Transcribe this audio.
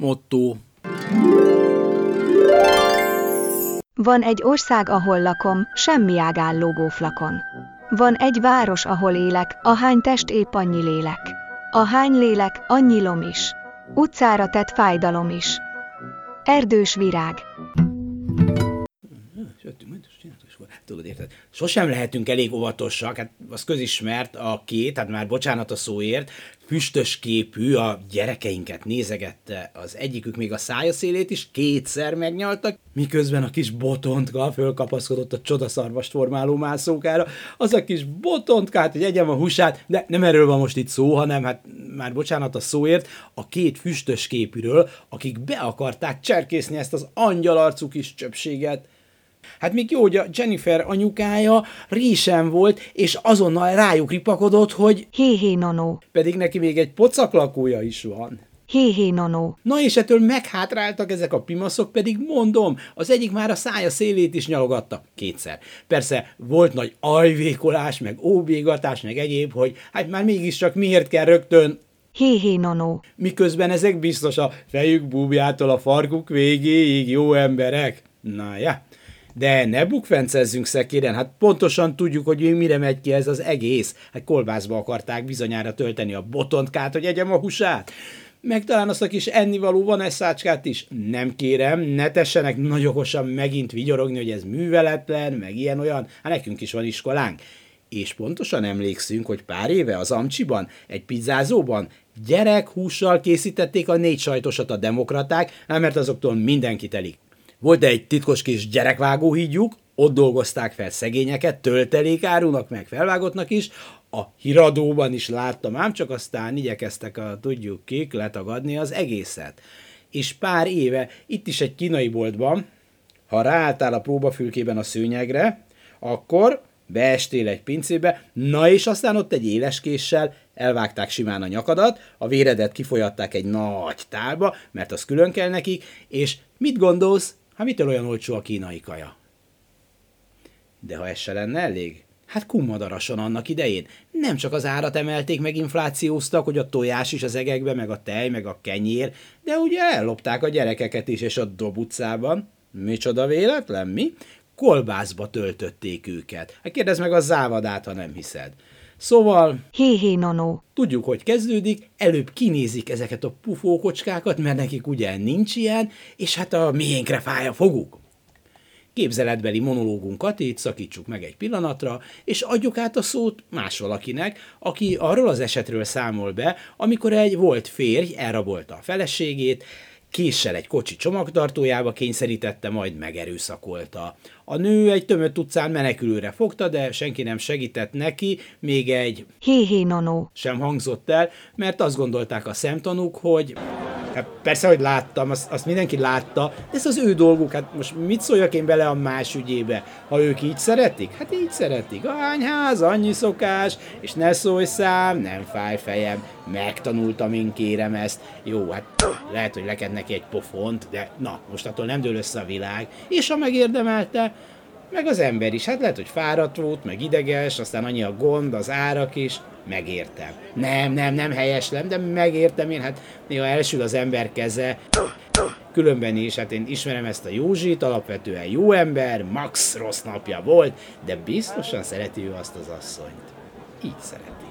Motto. Van egy ország, ahol lakom, semmi ágállógó flakon. Van egy város, ahol élek, ahány test épp annyi lélek. Ahány lélek, annyi lom is. Utcára tett fájdalom is. Erdős virág. Tudod, érted? Sosem lehetünk elég óvatosak, hát az közismert a két, hát már bocsánat a szóért, füstös képű a gyerekeinket nézegette, az egyikük még a szája szélét is kétszer megnyaltak, miközben a kis botontka fölkapaszkodott a csodaszarvast formáló mászókára, az a kis botontkát, hogy egyem a húsát, de nem erről van most itt szó, hanem hát már bocsánat a szóért, a két füstös képűről, akik be akarták cserkészni ezt az angyalarcú kis csöpséget, Hát még jó, hogy a Jennifer anyukája résen volt, és azonnal rájuk ripakodott, hogy Hé-hé nonó. pedig neki még egy pocaklakója is van. Hé-hé nonó. Na és ettől meghátráltak ezek a pimaszok, pedig mondom, az egyik már a szája szélét is nyalogatta. Kétszer. Persze volt nagy ajvékolás, meg óbégatás, meg egyéb, hogy hát már mégiscsak miért kell rögtön Hé-hé nonó. miközben ezek biztos a fejük búbjától a farkuk végéig jó emberek. Na ja. De ne bukfencezzünk szekéren, hát pontosan tudjuk, hogy mire megy ki ez az egész. Hát kolbászba akarták bizonyára tölteni a botontkát, hogy egyem a húsát. Meg talán azt a kis ennivaló van eszácskát is. Nem kérem, ne tessenek nagy okosan megint vigyorogni, hogy ez műveletlen, meg ilyen-olyan. Hát nekünk is van iskolánk. És pontosan emlékszünk, hogy pár éve az Amcsiban, egy pizzázóban gyerek hússal készítették a négy sajtosat a demokraták, hát mert azoktól mindenki telik. Volt egy titkos kis gyerekvágóhídjuk, ott dolgozták fel szegényeket, töltelékárunak, meg felvágottnak is, a híradóban is láttam, ám csak aztán igyekeztek a tudjuk kik letagadni az egészet. És pár éve itt is egy kínai boltban, ha ráálltál a próbafülkében a szőnyegre, akkor beestél egy pincébe, na és aztán ott egy éleskéssel elvágták simán a nyakadat, a véredet kifolyatták egy nagy tálba, mert az külön kell nekik, és mit gondolsz? Hát mitől olyan olcsó a kínai kaja? De ha ez se lenne elég? Hát kummadarason annak idején. Nem csak az árat emelték, meg inflációztak, hogy a tojás is az egekbe, meg a tej, meg a kenyér, de ugye ellopták a gyerekeket is, és a Dob utcában. Micsoda véletlen, mi? Kolbászba töltötték őket. Hát kérdezd meg a závadát, ha nem hiszed. Szóval Hé-hé nonó. Tudjuk, hogy kezdődik, előbb kinézik ezeket a pufókocskákat, mert nekik ugye nincs ilyen, és hát a miénkre fáj a foguk. Képzeletbeli monológunkat itt szakítsuk meg egy pillanatra, és adjuk át a szót más valakinek, aki arról az esetről számol be, amikor egy volt férj elrabolta a feleségét, késsel egy kocsi csomagtartójába kényszerítette, majd megerőszakolta. A nő egy tömött utcán menekülőre fogta, de senki nem segített neki, még egy Hé-hé nonó. sem hangzott el, mert azt gondolták a szemtanúk, hogy hát persze, hogy láttam, azt, azt mindenki látta, de ez az ő dolguk, hát most mit szóljak én bele a más ügyébe? Ha ők így szeretik? Hát így szeretik. Anyház, annyi szokás, és ne szólj szám, nem fáj fejem, megtanultam én kérem ezt. Jó, hát lehet, hogy leked neki egy pofont, de na, most attól nem dől össze a világ, és ha megérdemelte, meg az ember is. Hát lehet, hogy fáradt volt, meg ideges, aztán annyi a gond, az árak is. Megértem. Nem, nem, nem helyeslem, de megértem én, hát néha elsül az ember keze. Különben is, hát én ismerem ezt a Józsit, alapvetően jó ember, max rossz napja volt, de biztosan szereti ő azt az asszonyt. Így szereti.